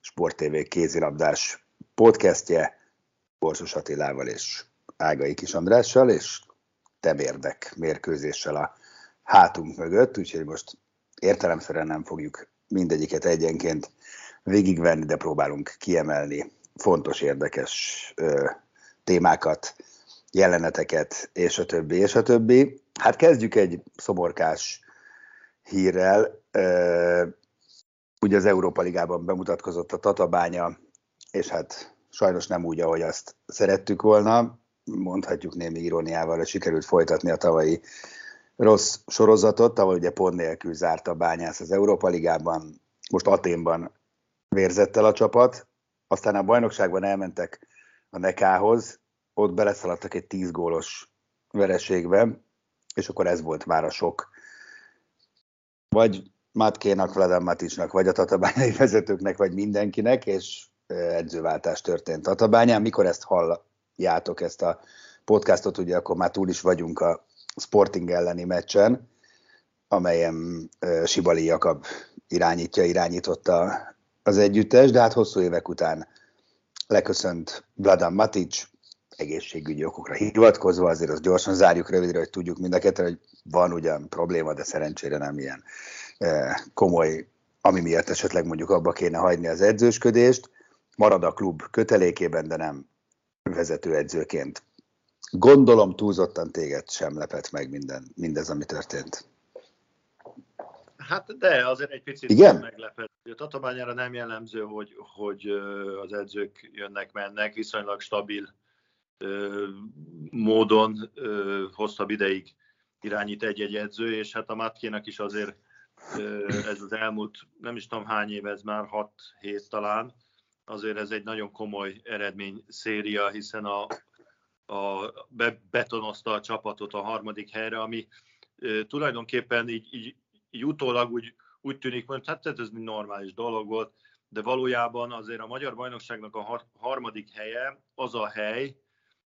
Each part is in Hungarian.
Sport TV kézilabdás podcastje Borsos Attilával és Ágai Kis Andrással, és temérdek mérkőzéssel a hátunk mögött, úgyhogy most értelemszerűen nem fogjuk mindegyiket egyenként végigvenni, de próbálunk kiemelni fontos, érdekes ö, témákat, jeleneteket, és a többi, és a többi. Hát kezdjük egy szomorkás hírrel. Ö, ugye az Európa Ligában bemutatkozott a Tatabánya, és hát sajnos nem úgy, ahogy azt szerettük volna. Mondhatjuk némi iróniával, hogy sikerült folytatni a tavalyi rossz sorozatot, tavaly ugye pont nélkül zárt a bányász az Európa Ligában, most Aténban vérzett el a csapat, aztán a bajnokságban elmentek a Nekához, ott beleszaladtak egy 10 gólos vereségbe, és akkor ez volt már a sok. Vagy Matkénak, Vladan Maticsnak, vagy a tatabányai vezetőknek, vagy mindenkinek, és edzőváltás történt Tatabányán. Mikor ezt halljátok, ezt a podcastot, ugye akkor már túl is vagyunk a Sporting elleni meccsen, amelyen Sibali Jakab irányítja, irányította az együttes, de hát hosszú évek után leköszönt Vladan Matic, egészségügyi okokra hivatkozva, azért azt gyorsan zárjuk rövidre, hogy tudjuk mind a kettő, hogy van ugyan probléma, de szerencsére nem ilyen komoly, ami miatt esetleg mondjuk abba kéne hagyni az edzősködést, marad a klub kötelékében, de nem vezetőedzőként. Gondolom túlzottan téged sem lepett meg minden, mindez, ami történt. Hát de azért egy picit Igen? meglepett. A tatabányára nem jellemző, hogy, hogy az edzők jönnek-mennek, viszonylag stabil módon hosszabb ideig irányít egy-egy edző, és hát a Matkénak is azért ez az elmúlt, nem is tudom hány év, ez már 6 hét talán, azért ez egy nagyon komoly eredmény széria, hiszen a, a be, betonozta a csapatot a harmadik helyre, ami e, tulajdonképpen így, így, így utólag úgy, úgy tűnik, hogy hát ez egy normális dolog volt, de valójában azért a Magyar Bajnokságnak a har, harmadik helye az a hely,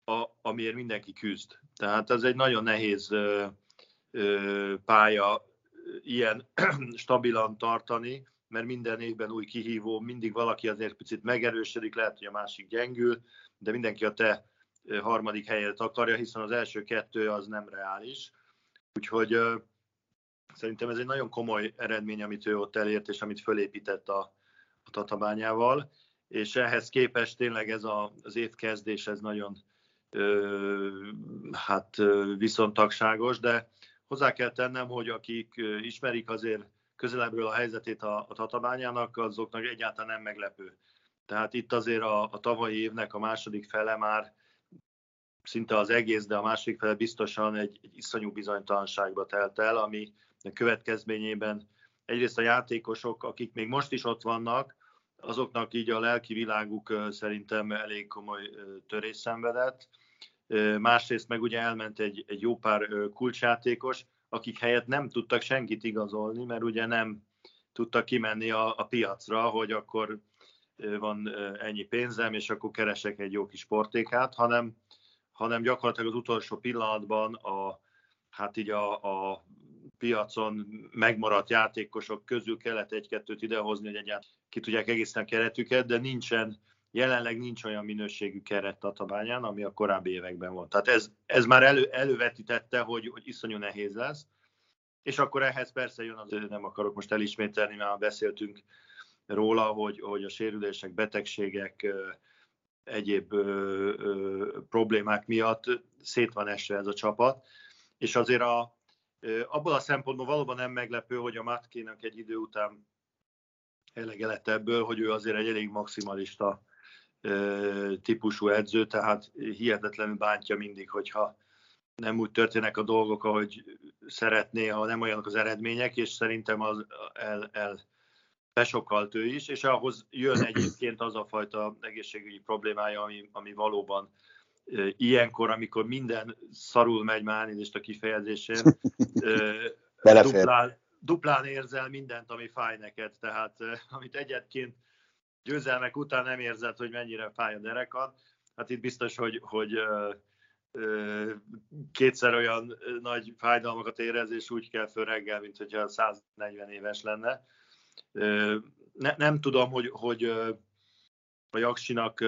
a, amiért mindenki küzd. Tehát ez egy nagyon nehéz ö, ö, pálya ilyen stabilan tartani, mert minden évben új kihívó, mindig valaki azért picit megerősödik, lehet, hogy a másik gyengül, de mindenki a te harmadik helyet akarja, hiszen az első kettő az nem reális. Úgyhogy szerintem ez egy nagyon komoly eredmény, amit ő ott elért, és amit fölépített a, a tatabányával, és ehhez képest tényleg ez a, az évkezdés, ez nagyon ö, hát viszontagságos, de Hozzá kell tennem, hogy akik ismerik azért közelebbről a helyzetét a, a tatabányának, azoknak egyáltalán nem meglepő. Tehát itt azért a, a tavalyi évnek a második fele már szinte az egész, de a második fele biztosan egy, egy iszonyú bizonytalanságba telt el, ami a következményében egyrészt a játékosok, akik még most is ott vannak, azoknak így a lelki világuk szerintem elég komoly törés szenvedett másrészt meg ugye elment egy, egy jó pár kulcsjátékos, akik helyett nem tudtak senkit igazolni, mert ugye nem tudtak kimenni a, a piacra, hogy akkor van ennyi pénzem, és akkor keresek egy jó kis sportékát, hanem, hanem gyakorlatilag az utolsó pillanatban a, hát így a, a piacon megmaradt játékosok közül kellett egy-kettőt idehozni, hogy egyáltalán ki tudják egészen keretüket, de nincsen jelenleg nincs olyan minőségű keret Tatabányán, ami a korábbi években volt. Tehát ez, ez már elő, elővetítette, hogy, hogy iszonyú nehéz lesz, és akkor ehhez persze jön az, nem akarok most elismételni, mert beszéltünk róla, hogy, hogy a sérülések, betegségek, egyéb ö, ö, problémák miatt szét van esve ez a csapat, és azért a, ö, abból a szempontból valóban nem meglepő, hogy a Matkénak egy idő után elege lett ebből, hogy ő azért egy elég maximalista típusú edző, tehát hihetetlenül bántja mindig, hogyha nem úgy történnek a dolgok, ahogy szeretné, ha nem olyanok az eredmények, és szerintem az el, el besokkalt ő is, és ahhoz jön egyébként az a fajta egészségügyi problémája, ami, ami valóban ilyenkor, amikor minden szarul megy már a kifejezésén, duplán, duplán érzel mindent, ami fáj neked, tehát amit egyetként győzelmek után nem érzed, hogy mennyire fáj a derekad, hát itt biztos, hogy, hogy kétszer olyan nagy fájdalmakat érez, és úgy kell föl reggel, mint hogyha 140 éves lenne. Ne, nem tudom, hogy, hogy a Jaksinak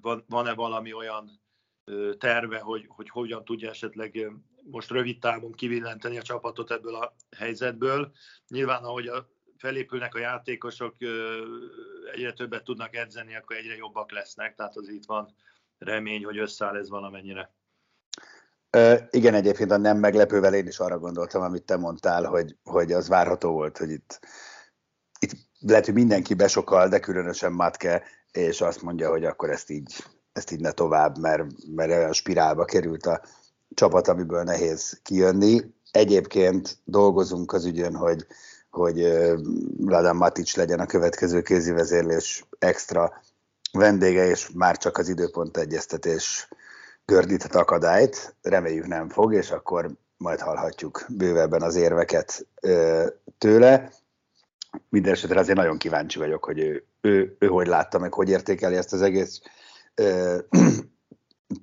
van, van-e valami olyan terve, hogy, hogy hogyan tudja esetleg most rövid távon kivillenteni a csapatot ebből a helyzetből. Nyilván, ahogy a, felépülnek a játékosok, egyre többet tudnak edzeni, akkor egyre jobbak lesznek, tehát az itt van remény, hogy összeáll ez valamennyire. Uh, igen, egyébként a nem meglepővel én is arra gondoltam, amit te mondtál, hogy, hogy az várható volt, hogy itt, itt lehet, hogy mindenki besokal, de különösen Matke, és azt mondja, hogy akkor ezt így, ezt így ne tovább, mert, mert olyan spirálba került a csapat, amiből nehéz kijönni. Egyébként dolgozunk az ügyön, hogy, hogy Vladan Matic legyen a következő kézivezérlés extra vendége, és már csak az időpont egyeztetés gördíthet akadályt, reméljük nem fog, és akkor majd hallhatjuk bővebben az érveket tőle. Mindenesetre azért nagyon kíváncsi vagyok, hogy ő, ő, ő hogy látta meg, hogy értékeli ezt az egész ö,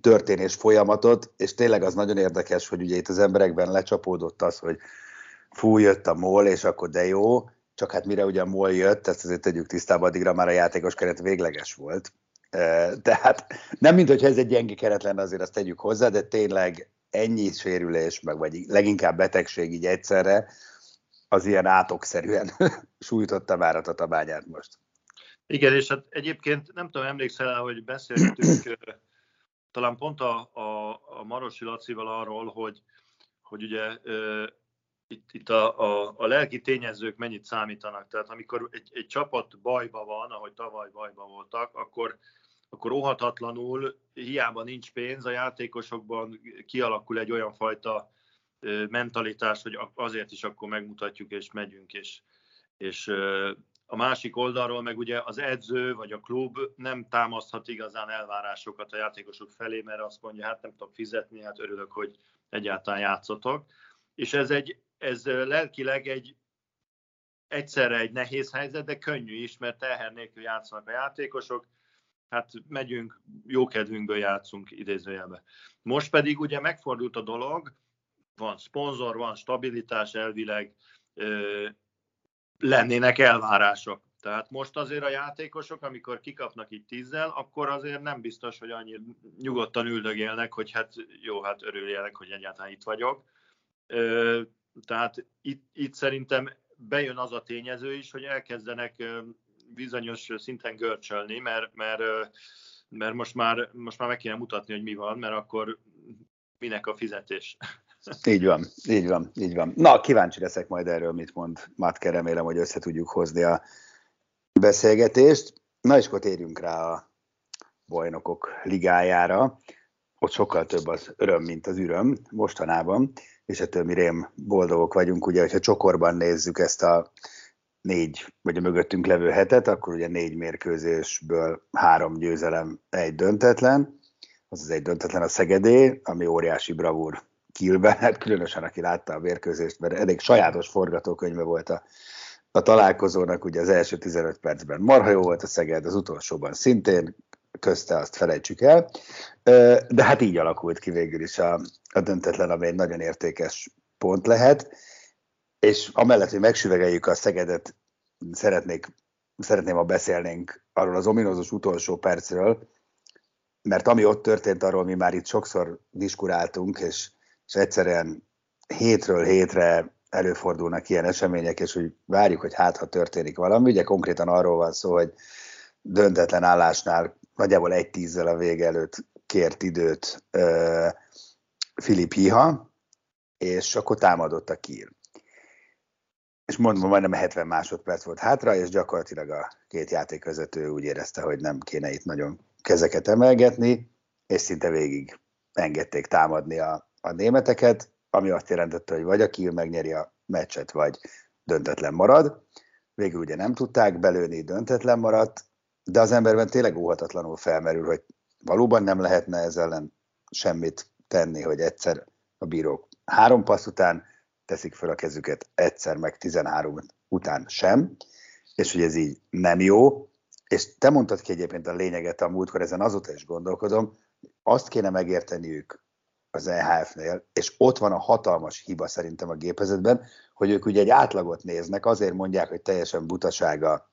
történés folyamatot, és tényleg az nagyon érdekes, hogy ugye itt az emberekben lecsapódott az, hogy fú, jött a MOL, és akkor de jó, csak hát mire ugye a MOL jött, ezt azért tegyük tisztába, addigra már a játékos keret végleges volt, tehát nem mint hogyha ez egy gyenge keret lenne, azért azt tegyük hozzá, de tényleg ennyi sérülés, meg vagy leginkább betegség így egyszerre, az ilyen átokszerűen sújtotta már a tatabányát most. Igen, és hát egyébként nem tudom, emlékszel, hogy beszéltünk talán pont a, a, a Marosi Lacival arról, hogy, hogy ugye itt, itt a, a, a lelki tényezők mennyit számítanak. Tehát amikor egy, egy csapat bajba van, ahogy tavaly bajba voltak, akkor, akkor óhatatlanul, hiába nincs pénz, a játékosokban kialakul egy olyan fajta mentalitás, hogy azért is akkor megmutatjuk és megyünk, és, és a másik oldalról meg ugye az edző vagy a klub nem támaszthat igazán elvárásokat a játékosok felé, mert azt mondja, hát nem tudok fizetni, hát örülök, hogy egyáltalán játszotok. És ez, egy, ez lelkileg egy egyszerre egy nehéz helyzet, de könnyű is, mert teher nélkül játszanak a játékosok, hát megyünk, jó kedvünkből játszunk idézőjelbe. Most pedig ugye megfordult a dolog, van szponzor, van stabilitás elvileg, ö, lennének elvárások. Tehát most azért a játékosok, amikor kikapnak itt tízzel, akkor azért nem biztos, hogy annyi nyugodtan üldögélnek, hogy hát jó, hát örüljenek, hogy egyáltalán itt vagyok. Tehát itt, itt szerintem bejön az a tényező is, hogy elkezdenek bizonyos szinten görcsölni, mert, mert, mert most, már, most már meg kéne mutatni, hogy mi van, mert akkor minek a fizetés. Így van, így van, így van. Na, kíváncsi leszek majd erről, mit mond Matke, remélem, hogy össze tudjuk hozni a beszélgetést. Na és akkor térjünk rá a bajnokok ligájára. Ott sokkal több az öröm, mint az üröm mostanában, és ettől mi rém boldogok vagyunk, ugye, hogyha csokorban nézzük ezt a négy, vagy a mögöttünk levő hetet, akkor ugye négy mérkőzésből három győzelem, egy döntetlen, az az egy döntetlen a Szegedé, ami óriási bravúr Kielben, hát különösen aki látta a mérkőzést, mert elég sajátos forgatókönyve volt a, a találkozónak, ugye az első 15 percben marha jó volt a Szeged, az utolsóban szintén, közte azt felejtsük el, de hát így alakult ki végül is a, a döntetlen, ami egy nagyon értékes pont lehet, és amellett, hogy megsüvegeljük a Szegedet, szeretnék, szeretném, ha beszélnénk arról az ominózus utolsó percről, mert ami ott történt, arról mi már itt sokszor diskuráltunk, és, és egyszerűen hétről hétre előfordulnak ilyen események, és hogy várjuk, hogy hát, ha történik valami. Ugye konkrétan arról van szó, hogy döntetlen állásnál nagyjából egy tízzel a vége előtt kért időt Filip Hiha, és akkor támadott a kír. És mondom, majdnem 70 másodperc volt hátra, és gyakorlatilag a két játékvezető úgy érezte, hogy nem kéne itt nagyon kezeket emelgetni, és szinte végig engedték támadni a, a németeket, ami azt jelentette, hogy vagy a Kiel megnyeri a meccset, vagy döntetlen marad. Végül ugye nem tudták belőni, döntetlen maradt, de az emberben tényleg óhatatlanul felmerül, hogy valóban nem lehetne ezzel ellen semmit tenni, hogy egyszer a bírók három passz után teszik fel a kezüket, egyszer meg 13 után sem, és hogy ez így nem jó, és te mondtad ki egyébként a lényeget a múltkor, ezen azóta is gondolkodom, azt kéne megérteniük az EHF-nél, és ott van a hatalmas hiba szerintem a gépezetben, hogy ők ugye egy átlagot néznek, azért mondják, hogy teljesen butasága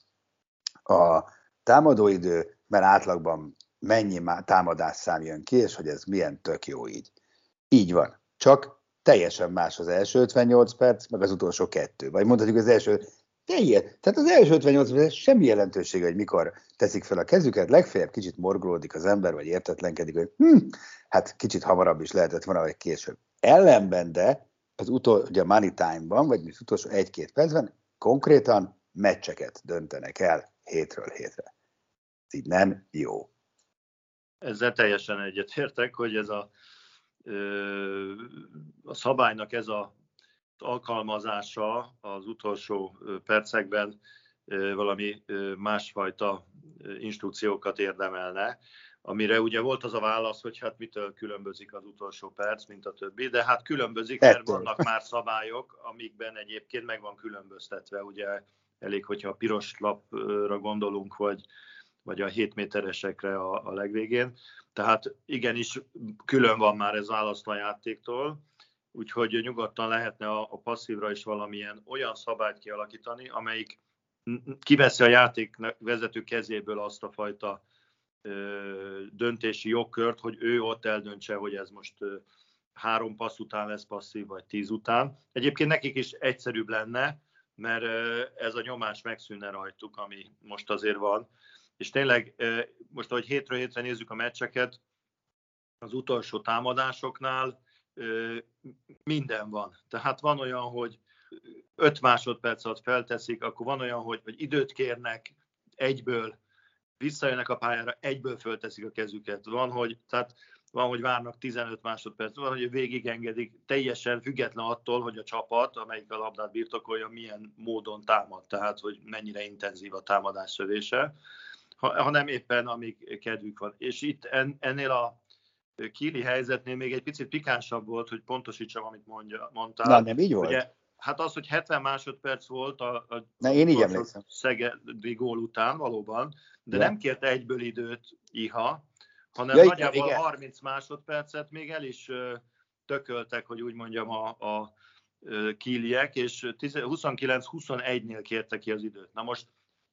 a támadóidő, mert átlagban mennyi támadás szám jön ki, és hogy ez milyen tök jó így. Így van. Csak teljesen más az első 58 perc, meg az utolsó kettő. Vagy mondhatjuk az első Teljes. Tehát az első 58 perc semmi jelentősége, hogy mikor teszik fel a kezüket, legfeljebb kicsit morgolódik az ember, vagy értetlenkedik, hogy hm, hát kicsit hamarabb is lehetett volna, vagy később. Ellenben, de az utol, ugye a money time-ban, vagy az utolsó egy-két percben konkrétan meccseket döntenek el hétről hétre. Így nem jó. Ezzel teljesen egyetértek, hogy ez a, a szabálynak ez a alkalmazása az utolsó percekben valami másfajta instrukciókat érdemelne, amire ugye volt az a válasz, hogy hát mitől különbözik az utolsó perc, mint a többi, de hát különbözik, mert vannak már szabályok, amikben egyébként meg van különböztetve, ugye elég, hogyha a piros lapra gondolunk, vagy, vagy a 7 méteresekre a, a legvégén. Tehát igenis külön van már ez választva a játéktól, úgyhogy nyugodtan lehetne a, a passzívra is valamilyen olyan szabályt kialakítani, amelyik kiveszi a játék vezető kezéből azt a fajta ö, döntési jogkört, hogy ő ott eldöntse, hogy ez most ö, három passz után lesz passzív, vagy tíz után. Egyébként nekik is egyszerűbb lenne, mert ez a nyomás megszűnne rajtuk, ami most azért van. És tényleg most, ahogy hétről hétre nézzük a meccseket, az utolsó támadásoknál minden van. Tehát van olyan, hogy 5 másodperc alatt felteszik, akkor van olyan, hogy, hogy időt kérnek egyből, visszajönnek a pályára, egyből fölteszik a kezüket. Van, hogy, tehát van, hogy várnak 15 másodperc, van, hogy végig engedik, teljesen független attól, hogy a csapat, amelyik a labdát birtokolja, milyen módon támad, tehát hogy mennyire intenzív a támadás szövése, hanem éppen amíg kedvük van. És itt ennél a Kili helyzetnél még egy picit pikánsabb volt, hogy pontosítsam, amit mondja, mondtál. Na, nem így volt? Ugye, hát az, hogy 70 másodperc volt a, a Na, én így emlékszem. Szegedi gól után valóban, de ja. nem kérte egyből időt Iha, hanem ja, nagyjából igen. 30 másodpercet még el is tököltek, hogy úgy mondjam a, a kíliek, és 29-21-nél kérte ki az időt. Na most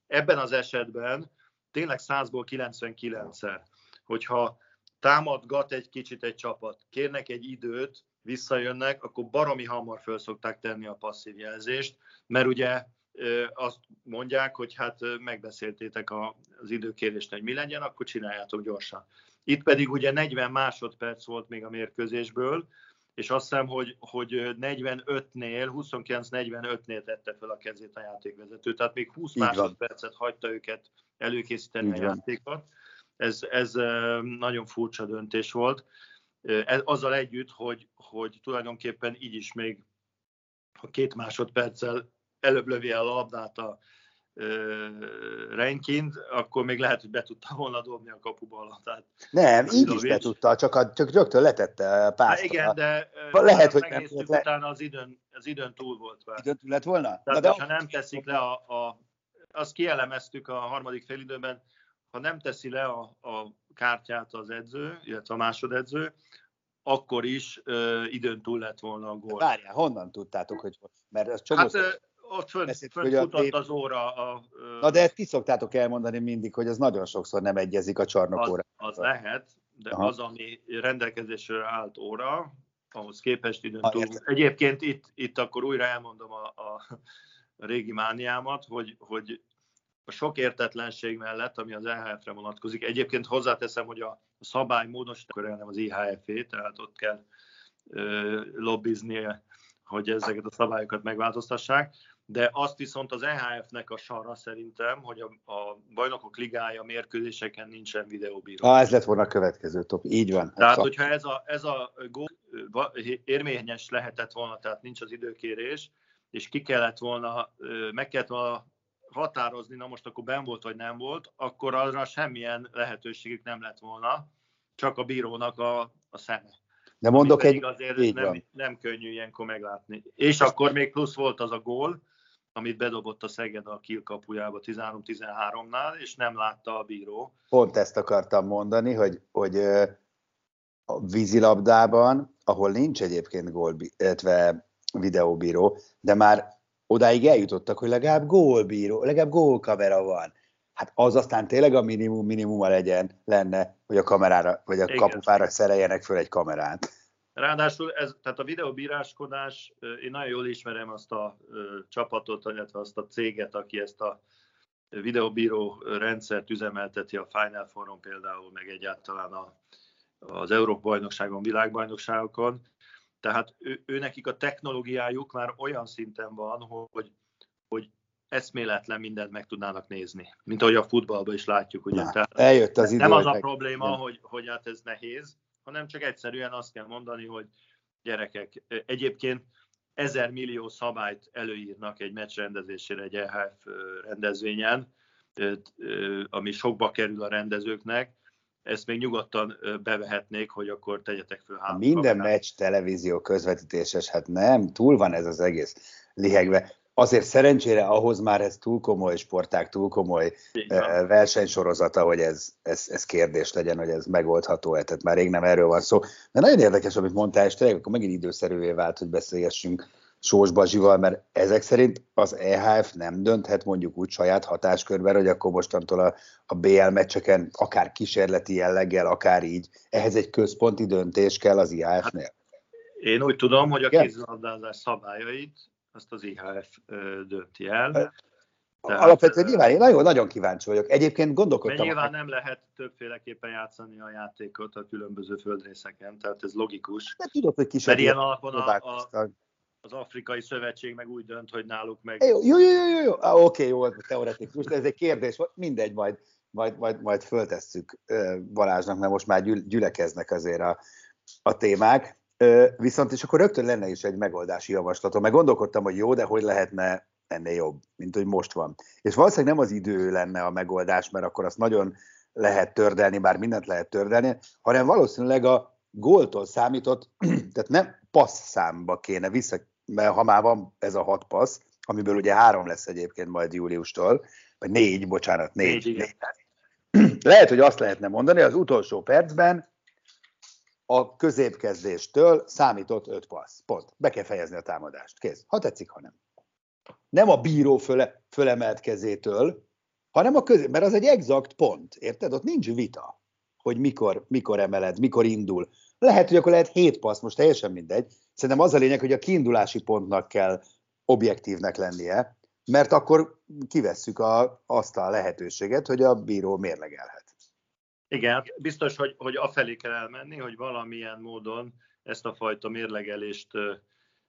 ebben az esetben tényleg 100-ból 99-szer, hogyha támadgat egy kicsit egy csapat, kérnek egy időt, visszajönnek, akkor baromi hamar föl szokták tenni a passzív jelzést, mert ugye azt mondják, hogy hát megbeszéltétek az időkérést, hogy mi legyen, akkor csináljátok gyorsan. Itt pedig ugye 40 másodperc volt még a mérkőzésből, és azt hiszem, hogy, hogy 45-nél, 29-45-nél tette fel a kezét a játékvezető, tehát még 20 Így másodpercet van. hagyta őket előkészíteni Így a játékot ez, ez nagyon furcsa döntés volt. Azzal együtt, hogy, hogy tulajdonképpen így is még ha két másodperccel előbb lövi el a labdát a Renkint, akkor még lehet, hogy be tudta volna dobni a kapuba. Tehát nem, így is be tudta, csak, a, csak rögtön letette pásztra. Hát igen, de lehet, hogy nem le... utána az időn, az időn túl volt. Már. Időn túl lett volna? Tehát, Na de ha nem teszik le a, a azt kielemeztük a harmadik félidőben, ha nem teszi le a, a kártyát az edző, illetve a másodedző, akkor is ö, időn túl lett volna a gól. Várjál, honnan tudtátok, hogy mert ez csomó hát, ö, ott fönt, beszélt, fönt futott a... az óra. A, ö... Na de ezt ti szoktátok elmondani mindig, hogy ez nagyon sokszor nem egyezik a csarnok Az, az lehet, de Aha. az, ami rendelkezésre állt óra, ahhoz képest időn túl. Egyébként itt, itt akkor újra elmondom a, a régi mániámat, hogy, hogy a sok értetlenség mellett, ami az EHF-re vonatkozik. Egyébként hozzáteszem, hogy a szabály módosítani nem az IHF-é, tehát ott kell ö, lobbiznie, hogy ezeket a szabályokat megváltoztassák de azt viszont az EHF-nek a sarra szerintem, hogy a, a bajnokok ligája mérkőzéseken nincsen videóbíró. Ah, ez lett volna a következő top, így van. Tehát, hogyha ez a, ez a gól érvényes lehetett volna, tehát nincs az időkérés, és ki kellett volna, meg kellett volna határozni, na most akkor ben volt vagy nem volt, akkor arra semmilyen lehetőségük nem lett volna, csak a bírónak a, a szeme. De mondok egy... Azért nem, nem könnyű ilyenkor meglátni. És akkor még plusz volt az a gól, amit bedobott a Szeged a Kiel kapujába 13-13-nál, és nem látta a bíró. Pont ezt akartam mondani, hogy, hogy a vízilabdában, ahol nincs egyébként gól, illetve videóbíró, de már odáig eljutottak, hogy legalább gólbíró, legalább gólkamera van. Hát az aztán tényleg a minimum minimuma legyen, lenne, hogy a kamerára, vagy a Igen. kapufára szereljenek föl egy kamerát. Ráadásul ez, tehát a videóbíráskodás, én nagyon jól ismerem azt a csapatot, illetve azt a céget, aki ezt a videóbíró rendszert üzemelteti a Final Forum például, meg egyáltalán a, az Európa-bajnokságon, világbajnokságokon. Tehát ő, ő nekik a technológiájuk már olyan szinten van, hogy, hogy eszméletlen mindent meg tudnának nézni, mint ahogy a futballban is látjuk. Ugye? Na, Tehát eljött az idő, nem az a probléma, hogy, hogy hát ez nehéz, hanem csak egyszerűen azt kell mondani, hogy gyerekek, egyébként ezer millió szabályt előírnak egy meccs rendezésére egy EHF rendezvényen, ami sokba kerül a rendezőknek, ezt még nyugodtan bevehetnék, hogy akkor tegyetek föl három Minden meccs televízió közvetítéses, hát nem, túl van ez az egész lihegve. Azért szerencsére ahhoz már ez túl komoly sporták, túl komoly uh, versenysorozata, hogy ez, ez, ez kérdés legyen, hogy ez megoldható-e, tehát már rég nem erről van szó. De nagyon érdekes, amit mondtál, és tényleg akkor megint időszerűvé vált, hogy beszélgessünk Sós Bazsival, mert ezek szerint az EHF nem dönthet mondjuk úgy saját hatáskörben, hogy akkor mostantól a, a BL meccseken akár kísérleti jelleggel, akár így, ehhez egy központi döntés kell az IHF-nél. Hát, én úgy tudom, hogy a kézilabdázás szabályait azt az IHF dönti el. Tehát, Alapvetően nyilván én nagyon, nagyon kíváncsi vagyok. Egyébként gondolkodtam... nyilván nem lehet többféleképpen játszani a játékot a különböző földrészeken, tehát ez logikus. De tudod, hogy Mert ilyen alapon a, a, az Afrikai Szövetség meg úgy dönt, hogy náluk meg... Jó, jó, jó, jó, jó. Ah, oké, jó, teoretikus, de ez egy kérdés, mindegy, majd, majd, majd, majd föltesszük Balázsnak, mert most már gyülekeznek azért a, a témák. Viszont és akkor rögtön lenne is egy megoldási javaslatom, meg gondolkodtam, hogy jó, de hogy lehetne ennél jobb, mint hogy most van. És valószínűleg nem az idő lenne a megoldás, mert akkor azt nagyon lehet tördelni, bár mindent lehet tördelni, hanem valószínűleg a góltól számított, tehát nem passz számba kéne vissza, mert ha már van ez a hat passz, amiből ugye három lesz egyébként majd júliustól, vagy négy, bocsánat, négy. négy, négy. Lehet, hogy azt lehetne mondani, az utolsó percben a középkezdéstől számított öt passz. Pont. Be kell fejezni a támadást. Kész. Ha tetszik, ha nem. Nem a bíró föle, fölemelt kezétől, hanem a közé, mert az egy exakt pont, érted? Ott nincs vita, hogy mikor, mikor emeled, mikor indul. Lehet, hogy akkor lehet hét passz, most teljesen mindegy. Szerintem az a lényeg, hogy a kiindulási pontnak kell objektívnek lennie, mert akkor kivesszük a, azt a lehetőséget, hogy a bíró mérlegelhet. Igen, biztos, hogy, hogy afelé kell elmenni, hogy valamilyen módon ezt a fajta mérlegelést ö,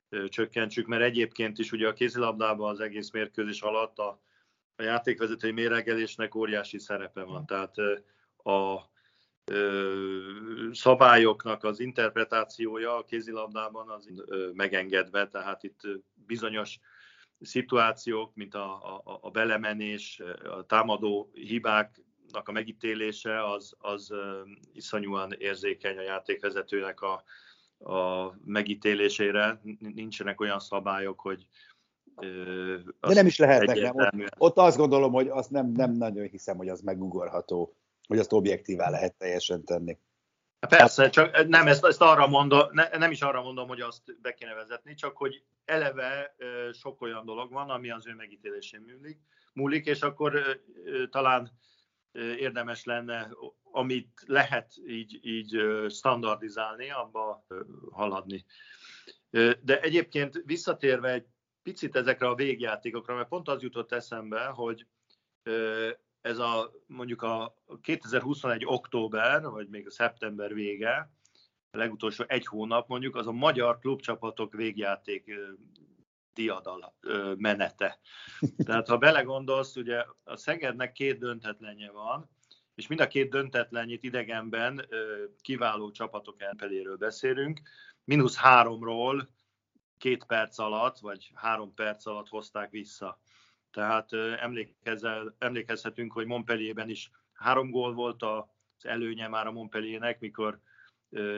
ö, csökkentsük, mert egyébként is ugye a kézilabdában az egész mérkőzés alatt a, a játékvezetői mérlegelésnek óriási szerepe van. Tehát ö, a szabályoknak az interpretációja a kézilabdában az megengedve, tehát itt bizonyos szituációk, mint a, a, a belemenés, a támadó hibák a megítélése az, az iszonyúan érzékeny a játékvezetőnek a, a megítélésére. Nincsenek olyan szabályok, hogy de nem is lehetnek, nem. Ott, ott azt gondolom, hogy azt nem, nem nagyon hiszem, hogy az megugorható, hogy azt objektívá lehet teljesen tenni. Persze, csak nem, ezt, ezt arra mondom, ne, nem is arra mondom, hogy azt be kéne vezetni, csak hogy eleve sok olyan dolog van, ami az ő megítélésén múlik, múlik és akkor talán érdemes lenne, amit lehet így, így standardizálni, abba haladni. De egyébként visszatérve egy picit ezekre a végjátékokra, mert pont az jutott eszembe, hogy ez a mondjuk a 2021 október, vagy még a szeptember vége, a legutolsó egy hónap mondjuk, az a magyar klubcsapatok végjáték diadal menete. Tehát ha belegondolsz, ugye a Szegednek két döntetlenje van, és mind a két döntetlenjét idegenben kiváló csapatok elpeléről beszélünk. Minusz háromról két perc alatt, vagy három perc alatt hozták vissza. Tehát emlékezhetünk, hogy Montpellierben is három gól volt az előnye már a Montpelliernek, mikor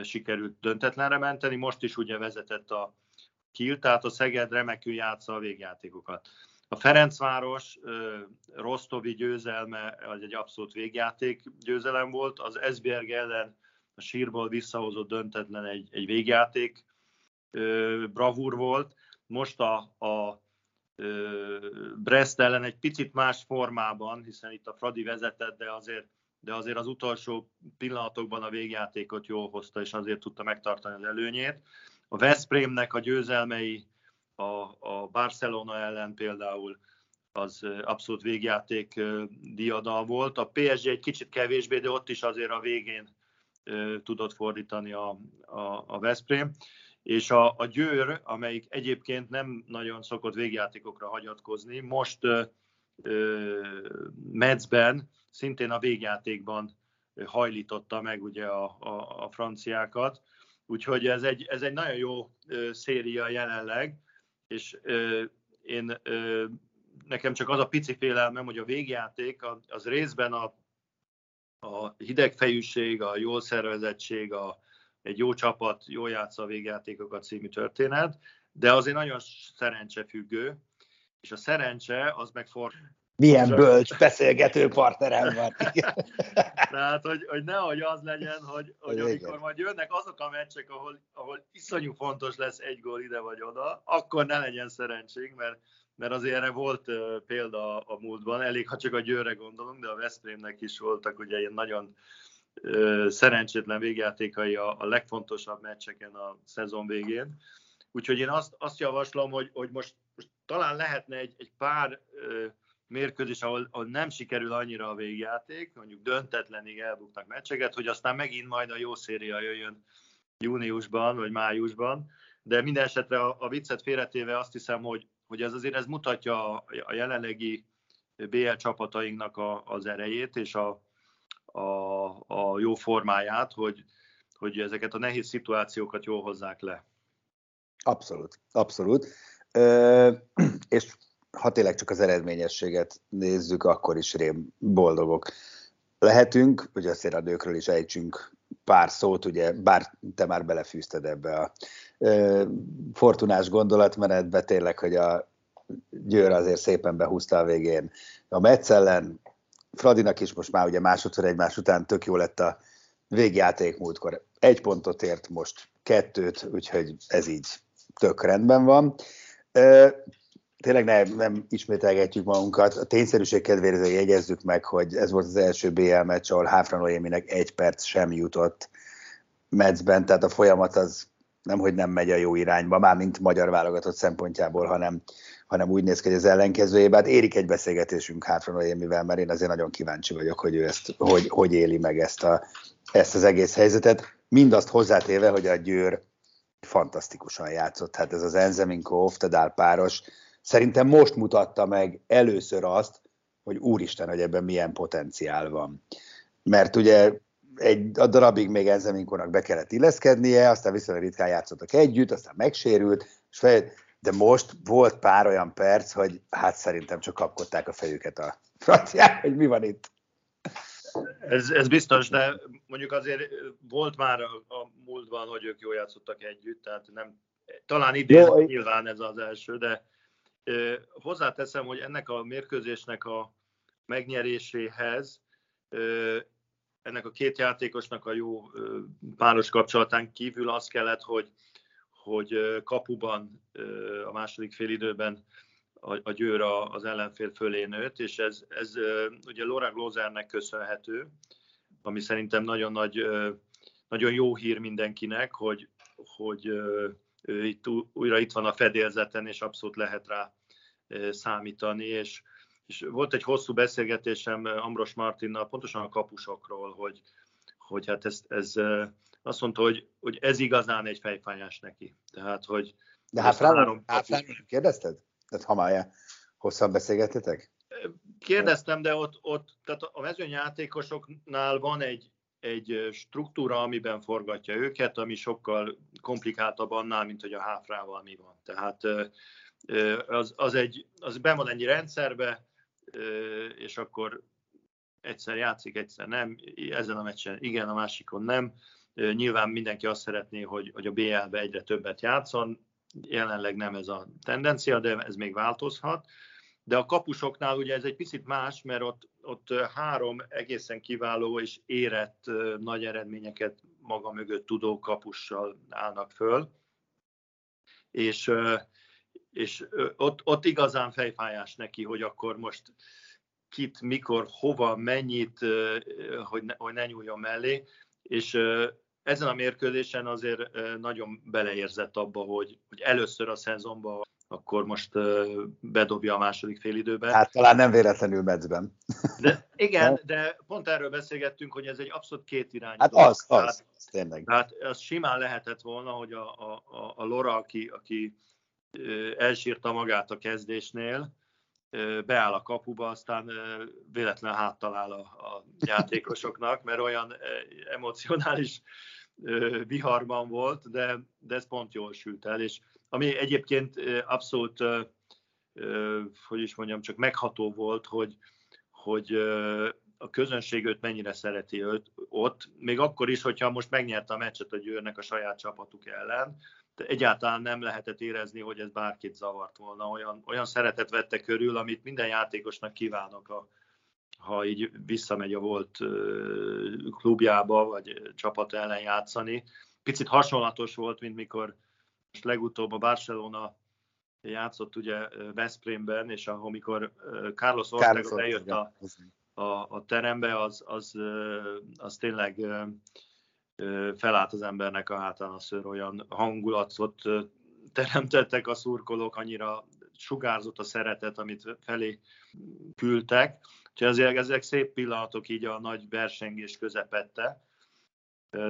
sikerült döntetlenre menteni, most is ugye vezetett a Kiel, tehát a Szeged remekül játsza a végjátékokat. A Ferencváros Rostovi győzelme az egy abszolút végjáték győzelem volt, az Esbjerg ellen a sírból visszahozott döntetlen egy, egy végjáték bravúr volt. Most a, a Brest ellen egy picit más formában, hiszen itt a Fradi vezetett, de azért, de azért az utolsó pillanatokban a végjátékot jól hozta, és azért tudta megtartani az előnyét. A Veszprémnek a győzelmei a, a Barcelona ellen például az abszolút végjáték diadal volt. A PSG egy kicsit kevésbé, de ott is azért a végén tudott fordítani a, a, a Veszprém. És a, a Győr, amelyik egyébként nem nagyon szokott végjátékokra hagyatkozni, most Metzben szintén a végjátékban hajlította meg ugye a, a, a franciákat, Úgyhogy ez egy, ez egy nagyon jó ö, széria jelenleg, és ö, én ö, nekem csak az a pici félelmem, hogy a végjáték az részben a, a hidegfejűség, a jól szervezettség, a, egy jó csapat, jól játsza a végjátékokat című történet, de azért nagyon szerencsefüggő, és a szerencse az meg for, milyen bölcs beszélgető partnerem van. Tehát, hogy, hogy nehogy az legyen, hogy, hogy amikor majd jönnek azok a meccsek, ahol, ahol iszonyú fontos lesz egy gól ide vagy oda, akkor ne legyen szerencség, mert, mert azért erre volt példa a múltban, elég ha csak a Győre gondolunk, de a Veszprémnek is voltak ugye ilyen nagyon szerencsétlen végjátékai a, a legfontosabb meccseken a szezon végén. Úgyhogy én azt, azt javaslom, hogy, hogy most, most talán lehetne egy, egy pár uh, mérkőzés, ahol, ahol nem sikerül annyira a végjáték, mondjuk döntetlenig elbuknak meccseket, hogy aztán megint majd a jó széria jöjjön júniusban vagy májusban, de minden esetre a, a viccet félretéve azt hiszem, hogy, hogy ez azért ez mutatja a, a jelenlegi BL csapatainknak a, az erejét és a, a, a jó formáját, hogy, hogy ezeket a nehéz szituációkat jól hozzák le. Abszolút, abszolút. Ö, és ha tényleg csak az eredményességet nézzük, akkor is rém boldogok lehetünk, hogy azért a nőkről is ejtsünk pár szót, ugye, bár te már belefűzted ebbe a ö, fortunás gondolatmenetbe, tényleg, hogy a Győr azért szépen behúzta a végén a Metz ellen, Fradinak is most már ugye másodszor egymás után tök jó lett a végjáték múltkor. Egy pontot ért most kettőt, úgyhogy ez így tök rendben van tényleg nem, nem ismételgetjük magunkat. A tényszerűség kedvére jegyezzük meg, hogy ez volt az első BL meccs, ahol Háfra Noéminek egy perc sem jutott meccben, tehát a folyamat az nem, hogy nem megy a jó irányba, már mint magyar válogatott szempontjából, hanem, hanem úgy néz ki, hogy az ellenkezőjében. Hát érik egy beszélgetésünk Háfra Noémivel, mert én azért nagyon kíváncsi vagyok, hogy ő ezt, hogy, hogy éli meg ezt, a, ezt az egész helyzetet. Mindazt hozzátéve, hogy a Győr fantasztikusan játszott. Hát ez az Enzeminko Oftedál páros, szerintem most mutatta meg először azt, hogy úristen, hogy ebben milyen potenciál van. Mert ugye egy a darabig még Enzeminkónak be kellett illeszkednie, aztán viszonylag ritkán játszottak együtt, aztán megsérült, és fel, de most volt pár olyan perc, hogy hát szerintem csak kapkodták a fejüket a franciák, hogy mi van itt. Ez, ez biztos, de mondjuk azért volt már a, a múltban, hogy ők jól játszottak együtt, tehát nem, talán idén Jó, nyilván ez az első, de Hozzáteszem, hogy ennek a mérkőzésnek a megnyeréséhez ennek a két játékosnak a jó páros kapcsolatán kívül az kellett, hogy, hogy kapuban a második félidőben a, a győr az ellenfél fölé nőtt, és ez, ez ugye Laura Glozernek köszönhető, ami szerintem nagyon nagy, nagyon jó hír mindenkinek, hogy, hogy ő itt újra itt van a fedélzeten, és abszolút lehet rá számítani, és, és volt egy hosszú beszélgetésem Ambros Martinnal pontosan a kapusokról, hogy, hogy hát ez, ez azt mondta, hogy, hogy ez igazán egy fejfájás neki. Tehát, hogy De hát három kérdezted? Tehát ha már hosszan beszélgettetek? Kérdeztem, de ott, ott tehát a mezőnyjátékosoknál van egy, egy struktúra, amiben forgatja őket, ami sokkal komplikáltabb annál, mint hogy a háfrával mi van. Tehát az, az, egy, az be van ennyi rendszerbe, és akkor egyszer játszik, egyszer nem, ezen a meccsen igen, a másikon nem. Nyilván mindenki azt szeretné, hogy, hogy a BL-be egyre többet játszon, jelenleg nem ez a tendencia, de ez még változhat. De a kapusoknál ugye ez egy picit más, mert ott, ott három egészen kiváló és érett nagy eredményeket maga mögött tudó kapussal állnak föl. És, és ott, ott igazán fejfájás neki, hogy akkor most kit, mikor, hova, mennyit, hogy ne, hogy ne nyúljon mellé, és ezen a mérkőzésen azért nagyon beleérzett abba, hogy, hogy először a szezonban akkor most bedobja a második félidőbe. Hát talán nem véletlenül meccsben. De, igen, de pont erről beszélgettünk, hogy ez egy abszolút két irány. Hát az, az, tehát, az, tényleg. Tehát az simán lehetett volna, hogy a, a, a Lora, aki, aki elsírta magát a kezdésnél, beáll a kapuba, aztán véletlen háttalál a, a játékosoknak, mert olyan emocionális viharban volt, de, de ez pont jól sült el, és ami egyébként abszolút, hogy is mondjam, csak megható volt, hogy, hogy a közönség őt mennyire szereti őt ott, még akkor is, hogyha most megnyerte a meccset a Győrnek a saját csapatuk ellen, de egyáltalán nem lehetett érezni, hogy ez bárkit zavart volna. Olyan, olyan szeretet vette körül, amit minden játékosnak kívánok, a, ha így visszamegy a volt klubjába, vagy csapat ellen játszani. Picit hasonlatos volt, mint mikor most legutóbb a Barcelona játszott ugye Veszprémben, és amikor Carlos Ortega eljött a, a, a terembe, az, az, az tényleg felállt az embernek a hátán a szőr, olyan hangulatot teremtettek a szurkolók, annyira sugárzott a szeretet, amit felé küldtek. Úgyhogy azért ezek szép pillanatok így a nagy versengés közepette.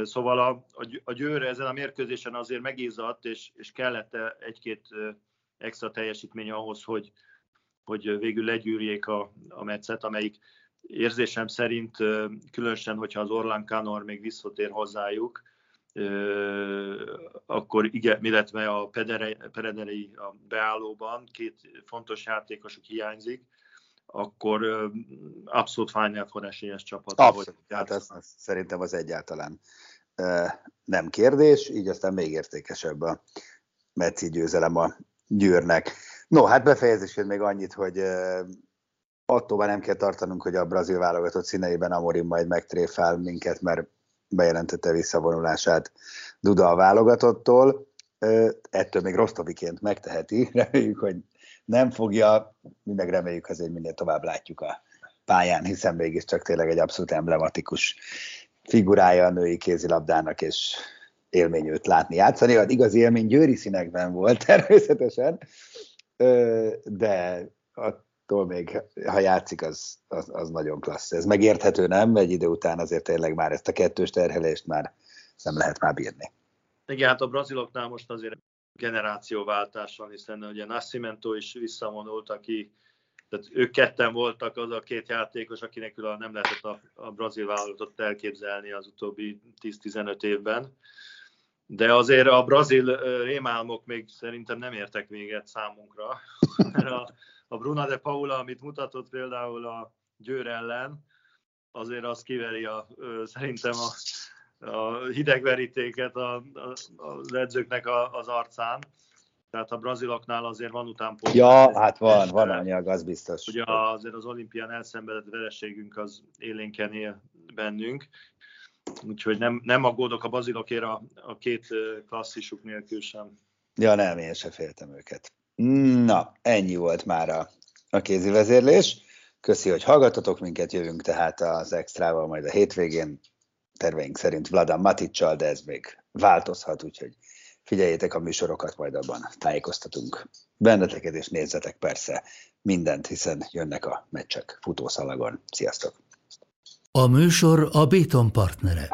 Szóval a, a, a Győr ezen a mérkőzésen azért megízadt, és, és kellett egy-két extra teljesítmény ahhoz, hogy, hogy végül legyűrjék a, a meccet, amelyik érzésem szerint, különösen, hogyha az Orlán Kanor még visszatér hozzájuk, akkor igen, illetve a Pederei a beállóban két fontos játékosuk hiányzik, akkor abszolút Final Four esélyes csapat. Abszolút, hát ez, ez szerintem az egyáltalán nem kérdés, így aztán még értékesebb a Meci győzelem a Győrnek. No, hát befejezését még annyit, hogy attól már nem kell tartanunk, hogy a brazil válogatott színeiben Amorim majd megtréfál minket, mert bejelentette visszavonulását Duda a válogatottól. Ettől még Rostoviként megteheti, reméljük, hogy nem fogja, mi meg reméljük azért minél tovább látjuk a pályán, hiszen mégiscsak tényleg egy abszolút emblematikus figurája a női kézilabdának, és élmény őt látni játszani. Az hát igazi élmény győri színekben volt természetesen, de attól még, ha játszik, az, az, az nagyon klassz. Ez megérthető, nem? Egy idő után azért tényleg már ezt a kettős terhelést már nem lehet már bírni. Igen, hát a braziloknál most azért generációváltás van, hiszen ugye Nascimento is visszavonult, aki tehát ők ketten voltak az a két játékos, akinek nem lehetett a, a brazil vállalatot elképzelni az utóbbi 10-15 évben. De azért a brazil rémálmok még szerintem nem értek véget számunkra, mert a, Bruna de Paula, amit mutatott például a Győr ellen, azért az kiveri a, szerintem a, a hidegverítéket a, a, az edzőknek a, az arcán. Tehát a braziloknál azért van utánpótlás. Ja, hát van, van anyag, az biztos. Ugye azért az olimpián elszenvedett vereségünk az élénken él bennünk, úgyhogy nem, nem aggódok a bazilokért a, a két klasszisuk nélkül sem. Ja, nem, én se féltem őket. Na, ennyi volt már a, a kézi vezérlés. Köszi, hogy hallgatotok minket, jövünk tehát az extrával majd a hétvégén, terveink szerint Vladan Maticsal, de ez még változhat, úgyhogy figyeljétek a műsorokat, majd abban tájékoztatunk benneteket, és nézzetek persze mindent, hiszen jönnek a meccsek futószalagon. Sziasztok! A műsor a Béton partnere.